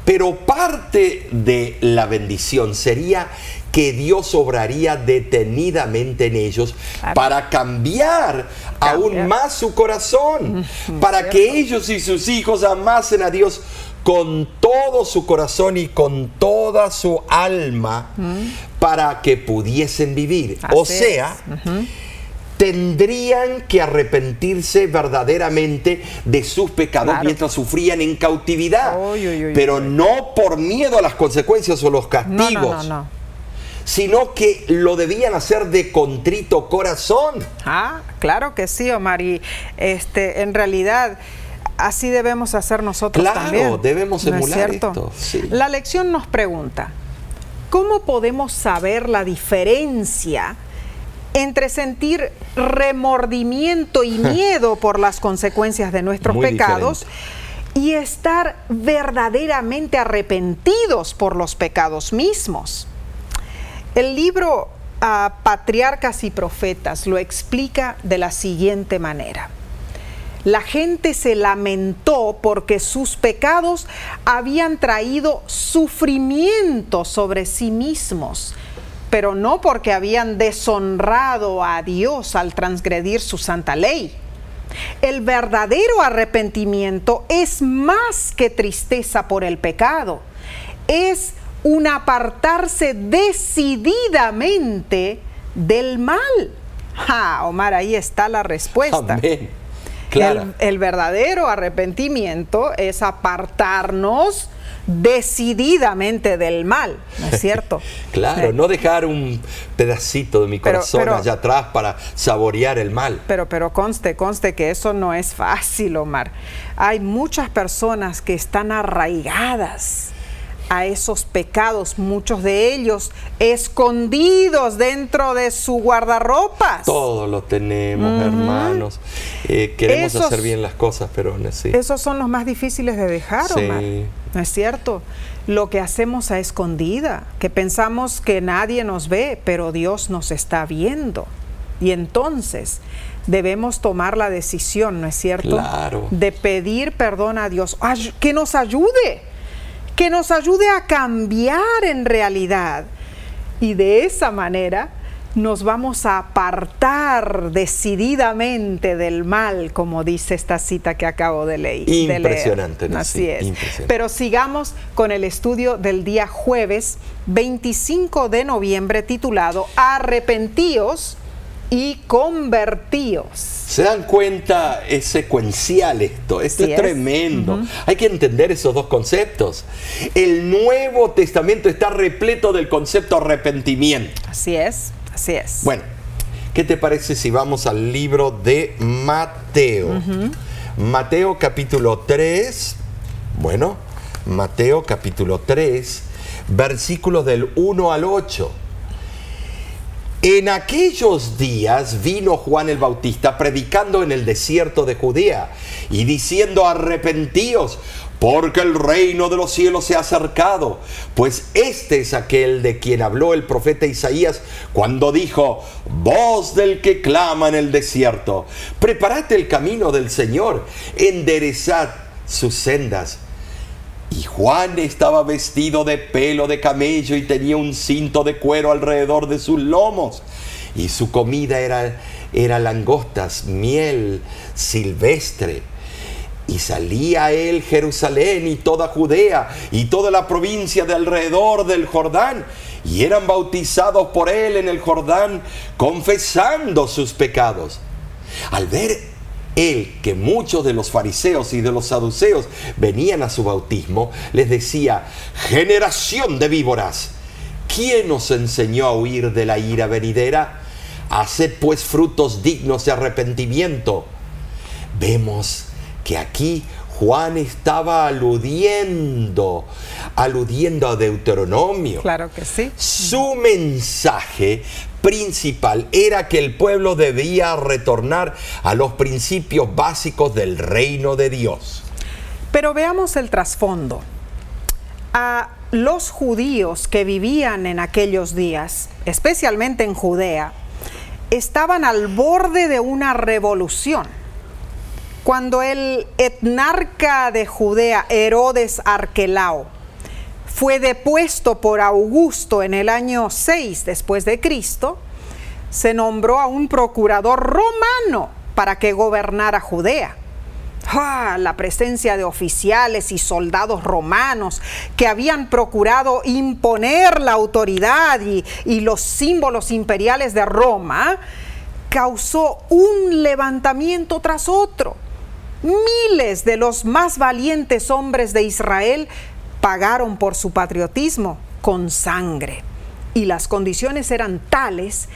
Pero parte de la bendición sería que Dios obraría detenidamente en ellos para cambiar aún más su corazón, para que ellos y sus hijos amasen a Dios con todo su corazón y con toda su alma, para que pudiesen vivir. o sea, tendrían que arrepentirse verdaderamente de sus pecados
Claro.
mientras sufrían en cautividad, pero no por miedo a las consecuencias o los castigos
no, no, no.
sino que lo debían hacer de contrito corazón.
Ah, claro que sí, Omar. Y este, en realidad así debemos hacer nosotros
claro,
también.
debemos
¿no es
emular esto, sí.
La lección nos pregunta, ¿cómo podemos saber la diferencia entre sentir remordimiento y miedo por las consecuencias de nuestros
Muy
pecados y estar verdaderamente arrepentidos por los pecados mismos? El libro ah, Patriarcas y Profetas lo explica de la siguiente manera. La gente se lamentó porque sus pecados habían traído sufrimiento sobre sí mismos, pero no porque habían deshonrado a Dios al transgredir su santa ley. El verdadero arrepentimiento es más que tristeza por el pecado, es un apartarse decididamente del mal. Ja, Omar, ahí está la respuesta. El, el verdadero arrepentimiento es apartarnos decididamente del mal, ¿no es cierto?
Claro, no dejar un pedacito de mi
Pero-
corazón
pero-
allá atrás para saborear el mal.
Pero, pero conste, conste que eso no es fácil, Omar. Hay muchas personas que están arraigadas a esos pecados, muchos de ellos escondidos dentro de su guardarropas.
Todos lo tenemos, hermanos. Eh, queremos
Esos-
hacer bien las cosas, pero sí.
Esos son los más difíciles de dejar,
Sí.
Omar. ¿No es cierto? Lo que hacemos a escondida, que pensamos que nadie nos ve, pero Dios nos está viendo. Y entonces debemos tomar la decisión, ¿no es cierto?
Claro.
De pedir perdón a Dios, ay- que nos ayude, que nos ayude a cambiar en realidad. Y de esa manera nos vamos a apartar decididamente del mal, como dice esta cita que acabo de, leer. de leer.
Impresionante, ¿no?
Así
Sí,
es.
impresionante.
Pero sigamos con el estudio del día jueves 25 de noviembre titulado Arrepentíos y convertíos.
¿Se dan cuenta? Es secuencial esto. Esto es. tremendo. Hay que entender esos dos conceptos. El Nuevo Testamento está repleto del concepto arrepentimiento.
Así es, así es.
Bueno, ¿qué te parece si vamos al libro de Mateo? Mateo capítulo 3. Bueno, Mateo capítulo 3, versículos del 1 al 8. En aquellos días vino Juan el Bautista predicando en el desierto de Judea y diciendo arrepentíos porque el reino de los cielos se ha acercado. Pues este es aquel de quien habló el profeta Isaías cuando dijo, voz del que clama en el desierto, preparad el camino del Señor, enderezad sus sendas. Y Juan estaba vestido de pelo de camello y tenía un cinto de cuero alrededor de sus lomos. Y su comida era, era langostas, miel silvestre. Y salía él Jerusalén y toda Judea y toda la provincia de alrededor del Jordán. Y eran bautizados por él en el Jordán, confesando sus pecados. Al ver él que muchos de los fariseos y de los saduceos venían a su bautismo, les decía, generación de víboras, ¿quién os enseñó a huir de la ira venidera? Haced pues frutos dignos de arrepentimiento. Vemos que aquí Juan estaba aludiendo, aludiendo a Deuteronomio.
Claro que sí.
Su mensaje principal era que el pueblo debía retornar a los principios básicos del reino de Dios.
Pero veamos el trasfondo. A los judíos que vivían en aquellos días, especialmente en Judea, estaban al borde de una revolución. Cuando el etnarca de Judea, Herodes Arquelao, fue depuesto por Augusto en el año 6 después de Cristo, se nombró a un procurador romano para que gobernara Judea. Ah, la presencia de oficiales y soldados romanos que habían procurado imponer la autoridad y, y los símbolos imperiales de Roma causó un levantamiento tras otro. Miles de los más valientes hombres de Israel pagaron por su patriotismo con sangre. y las condiciones eran tales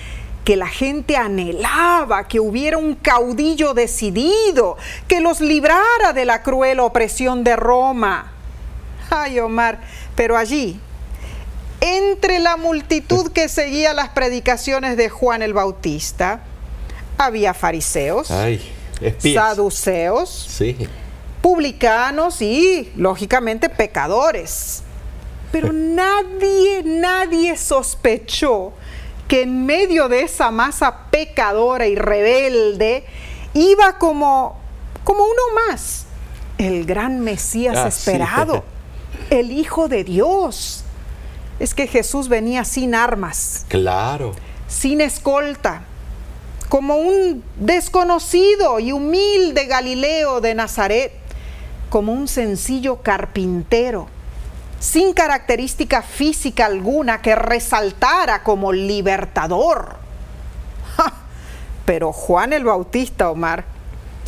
que la gente anhelaba que hubiera un caudillo decidido que los librara de la cruel opresión de Roma. Ay, Omar, pero allí, entre la multitud que seguía las predicaciones de Juan el Bautista, había fariseos, saduceos, publicanos y, lógicamente, pecadores. Pero nadie, nadie sospechó que en medio de esa masa pecadora y rebelde iba como, como uno más, el gran Mesías ah, esperado, el Hijo de Dios. Es que Jesús venía sin armas.
Claro.
Sin escolta, como un desconocido y humilde Galileo de Nazaret, como un sencillo carpintero sin característica física alguna que resaltara como libertador. Pero Juan el Bautista, Omar,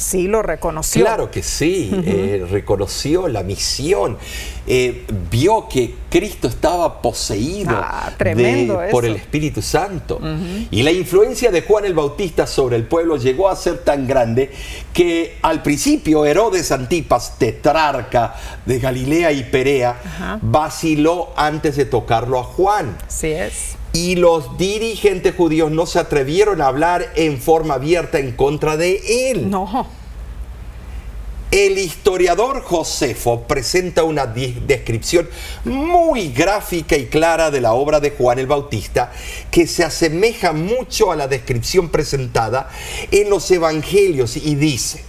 sí lo reconoció.
Claro que sí, eh, reconoció la misión, eh, vio que Cristo estaba poseído
ah,
por el Espíritu Santo. Y la influencia de Juan el Bautista sobre el pueblo llegó a ser tan grande que al principio Herodes Antipas, tetrarca de Galilea y Perea, vaciló antes de tocarlo a Juan.
Así es.
Y los dirigentes judíos no se atrevieron a hablar en forma abierta en contra de él.
No.
El historiador Josefo presenta una descripción muy gráfica y clara de la obra de Juan el Bautista que se asemeja mucho a la descripción presentada en los evangelios y dice,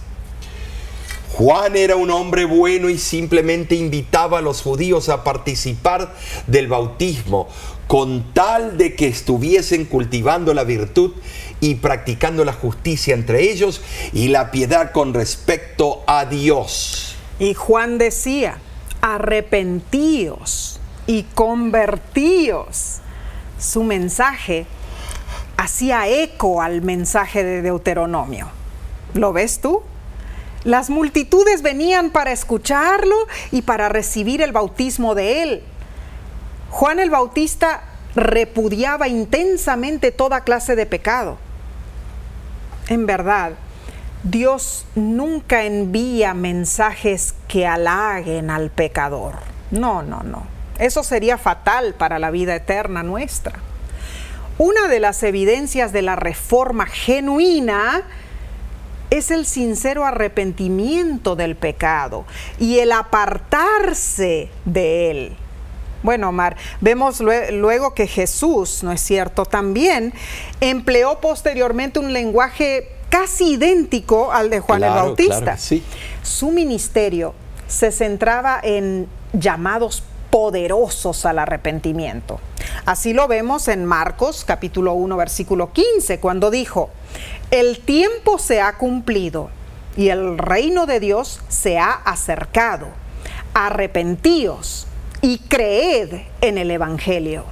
Juan era un hombre bueno y simplemente invitaba a los judíos a participar del bautismo con tal de que estuviesen cultivando la virtud y practicando la justicia entre ellos y la piedad con respecto a Dios.
Y Juan decía, arrepentíos y convertíos. Su mensaje hacía eco al mensaje de Deuteronomio. ¿Lo ves tú? Las multitudes venían para escucharlo y para recibir el bautismo de él. Juan el Bautista repudiaba intensamente toda clase de pecado. En verdad, Dios nunca envía mensajes que halaguen al pecador. No, no, no. Eso sería fatal para la vida eterna nuestra. Una de las evidencias de la reforma genuina es el sincero arrepentimiento del pecado y el apartarse de él. Bueno, Omar, vemos luego que Jesús, ¿no es cierto?, también empleó posteriormente un lenguaje casi idéntico al de Juan el Bautista. Su ministerio se centraba en llamados poderosos al arrepentimiento. Así lo vemos en Marcos capítulo 1 versículo 15, cuando dijo, el tiempo se ha cumplido y el reino de Dios se ha acercado. Arrepentíos y creed en el Evangelio.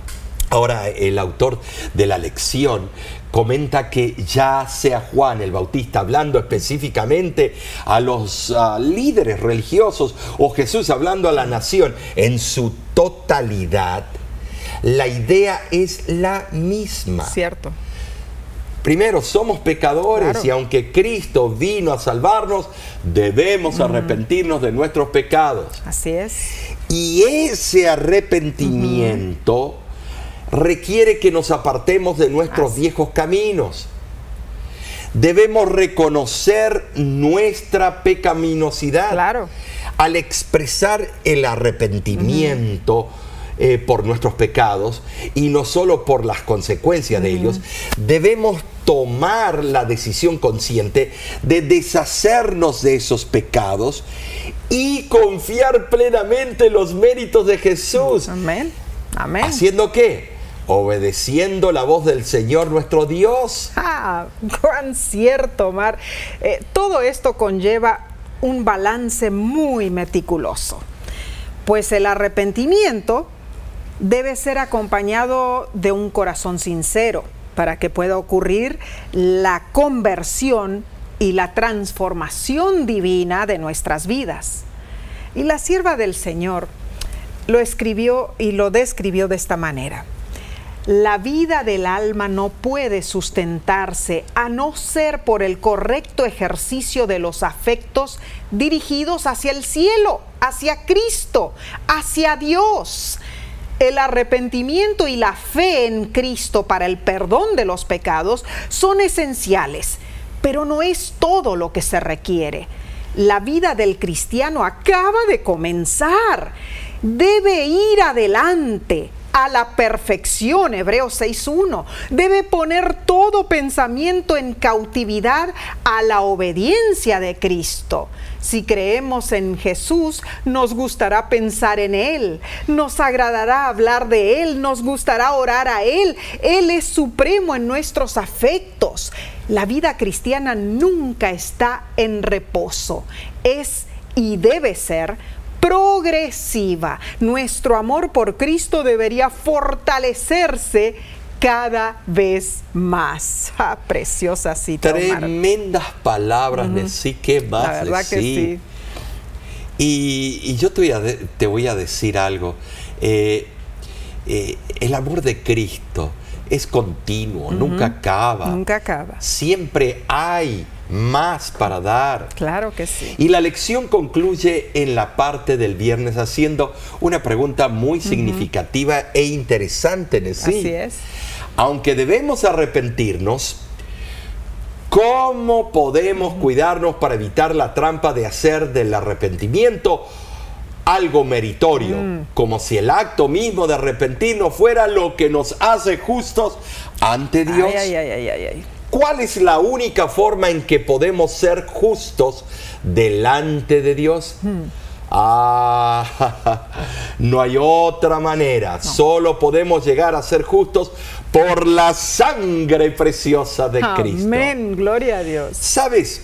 Ahora, el autor de la lección comenta que ya sea Juan el Bautista hablando específicamente a los ah, líderes religiosos o Jesús hablando a la nación en su totalidad, la idea es la misma.
Cierto.
Primero, somos pecadores y aunque Cristo vino a salvarnos, debemos arrepentirnos de nuestros pecados.
Así es.
Y ese arrepentimiento requiere que nos apartemos de nuestros viejos caminos. Debemos reconocer nuestra pecaminosidad.
Claro.
Al expresar el arrepentimiento, eh, por nuestros pecados y no solo por las consecuencias de ellos, debemos tomar la decisión consciente de deshacernos de esos pecados y confiar plenamente en los méritos de Jesús.
Amén. Amén.
¿Haciendo qué? obedeciendo la voz del Señor nuestro Dios.
Ah, cuán cierto, Mar. Eh, todo esto conlleva un balance muy meticuloso, pues el arrepentimiento debe ser acompañado de un corazón sincero para que pueda ocurrir la conversión y la transformación divina de nuestras vidas. Y la sierva del Señor lo escribió y lo describió de esta manera. La vida del alma no puede sustentarse a no ser por el correcto ejercicio de los afectos dirigidos hacia el cielo, hacia Cristo, hacia Dios. El arrepentimiento y la fe en Cristo para el perdón de los pecados son esenciales, pero no es todo lo que se requiere. La vida del cristiano acaba de comenzar. Debe ir adelante a la perfección, Hebreos 6.1. Debe poner todo pensamiento en cautividad a la obediencia de Cristo. Si creemos en Jesús, nos gustará pensar en Él, nos agradará hablar de Él, nos gustará orar a Él. Él es supremo en nuestros afectos. La vida cristiana nunca está en reposo, es y debe ser progresiva. Nuestro amor por Cristo debería fortalecerse cada vez más. Ah, preciosa cita.
Tremendas palabras, de sí ¿qué más
La verdad que sí.
Y, yo te voy, a, te voy, a, decir algo. Eh, eh, el amor de Cristo es continuo, nunca acaba.
Nunca acaba.
Siempre hay más para dar.
Claro que sí.
Y la lección concluye en la parte del viernes haciendo una pregunta muy significativa e interesante en sí.
Así es.
Aunque debemos arrepentirnos, ¿cómo podemos cuidarnos para evitar la trampa de hacer del arrepentimiento algo meritorio, mm. como si el acto mismo de arrepentirnos fuera lo que nos hace justos ante Dios.
Ay, ay, ay, ay,
¿Cuál es la única forma en que podemos ser justos delante de Dios? Hmm. Ah, no hay otra manera. Solo podemos llegar a ser justos por la sangre preciosa de Cristo.
Amén, gloria a Dios.
¿Sabes?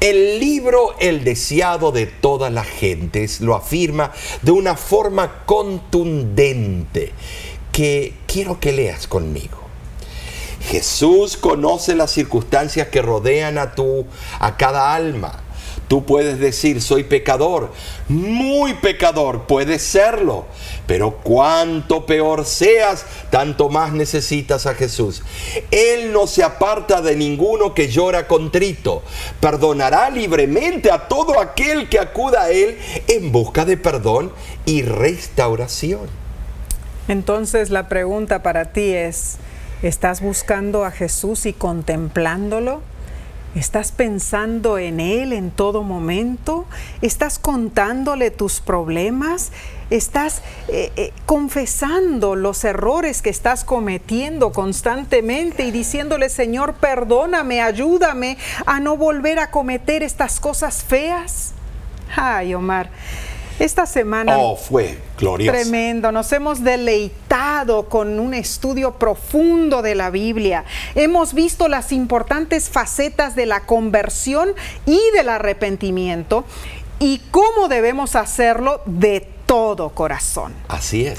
El libro El deseado de todas las gentes lo afirma de una forma contundente que quiero que leas conmigo. Jesús conoce las circunstancias que rodean a tu a cada alma. Tú puedes decir, soy pecador, muy pecador, puedes serlo, pero cuanto peor seas, tanto más necesitas a Jesús. Él no se aparta de ninguno que llora contrito, perdonará libremente a todo aquel que acuda a Él en busca de perdón y restauración.
Entonces la pregunta para ti es, ¿Estás buscando a Jesús y contemplándolo? ¿Estás pensando en Él en todo momento? ¿Estás contándole tus problemas? ¿Estás eh, eh, confesando los errores que estás cometiendo constantemente y diciéndole, Señor, perdóname, ayúdame a no volver a cometer estas cosas feas? Ay, Omar, esta semana...
Oh, fue glorioso.
Tremendo. Nos hemos deleitado con un estudio profundo de la Biblia. Hemos visto las importantes facetas de la conversión y del arrepentimiento y cómo debemos hacerlo de todo corazón.
Así es.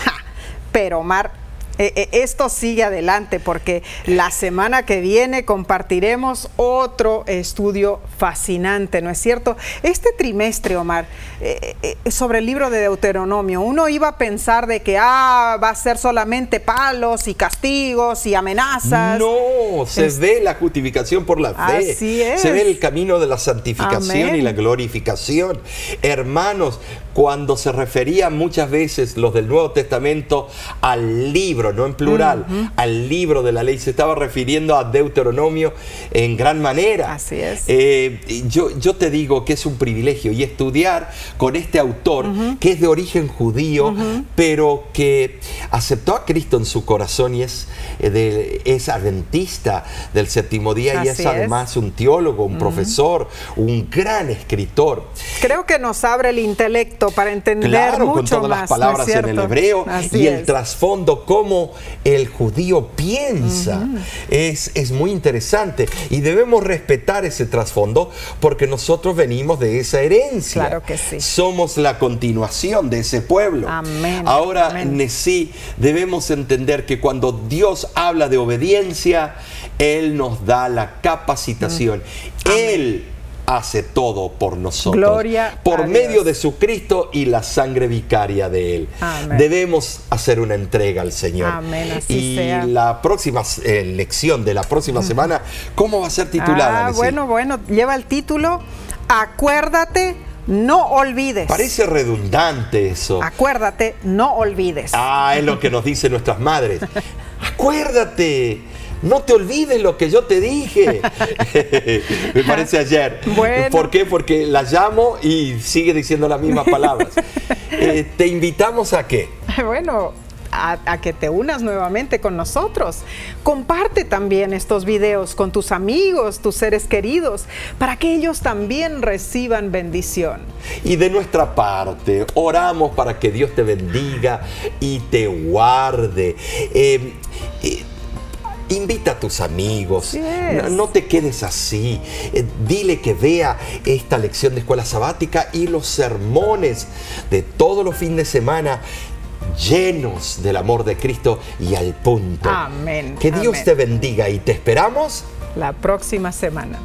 pero Omar, eh, eh, esto sigue adelante porque la semana que viene compartiremos otro estudio fascinante, ¿no es cierto? Este trimestre, Omar, eh, sobre el libro de Deuteronomio, uno iba a pensar de que ah, va a ser solamente palos y castigos y amenazas.
No, se ve la justificación por la fe.
Así es.
Se ve el camino de la santificación y la glorificación. Hermanos, cuando se refería muchas veces los del Nuevo Testamento al libro, no en plural, al libro de la ley, se estaba refiriendo a Deuteronomio en gran manera.
Así es.
Eh, yo, yo te digo que es un privilegio y estudiar con este autor que es de origen judío, pero que aceptó a Cristo en su corazón y es, eh, es adventista del séptimo día y es además un teólogo, un profesor, un gran escritor.
Creo que nos abre el intelecto para entender
claro,
mucho
con todas las palabras en el hebreo y el trasfondo, cómo el judío piensa. es, es muy interesante y debemos respetar ese trasfondo porque nosotros venimos de esa herencia.
Claro que sí.
Somos la continuación de ese pueblo.
Amén.
Ahora, sí, debemos entender que cuando Dios habla de obediencia, Él nos da la capacitación. Él hace todo por nosotros.
Gloria
por
a
medio
Dios.
de su Cristo y la sangre vicaria de Él.
Amén.
Debemos hacer una entrega al Señor.
Amén, así
y
sea.
la próxima eh, lección de la próxima semana, ¿cómo va a ser titulada?
Ah, bueno, bueno, lleva el título Acuérdate, no olvides.
Parece redundante eso.
Acuérdate, no olvides.
Ah, es lo que nos dicen nuestras madres. Acuérdate, no te olvides lo que yo te dije. Me parece ayer.
Bueno.
¿Por qué? Porque la llamo y sigue diciendo las mismas palabras. Eh, te invitamos a qué?
Bueno, a, a que te unas nuevamente con nosotros. Comparte también estos videos con tus amigos, tus seres queridos, para que ellos también reciban bendición.
Y de nuestra parte, oramos para que Dios te bendiga y te guarde. Eh, eh, Invita a tus amigos, no, no te quedes así. Eh, dile que vea esta lección de escuela sabática y los sermones de todos los fines de semana llenos del amor de Cristo y al punto.
Amén,
Que Dios
amén.
te bendiga y te esperamos
La próxima semana.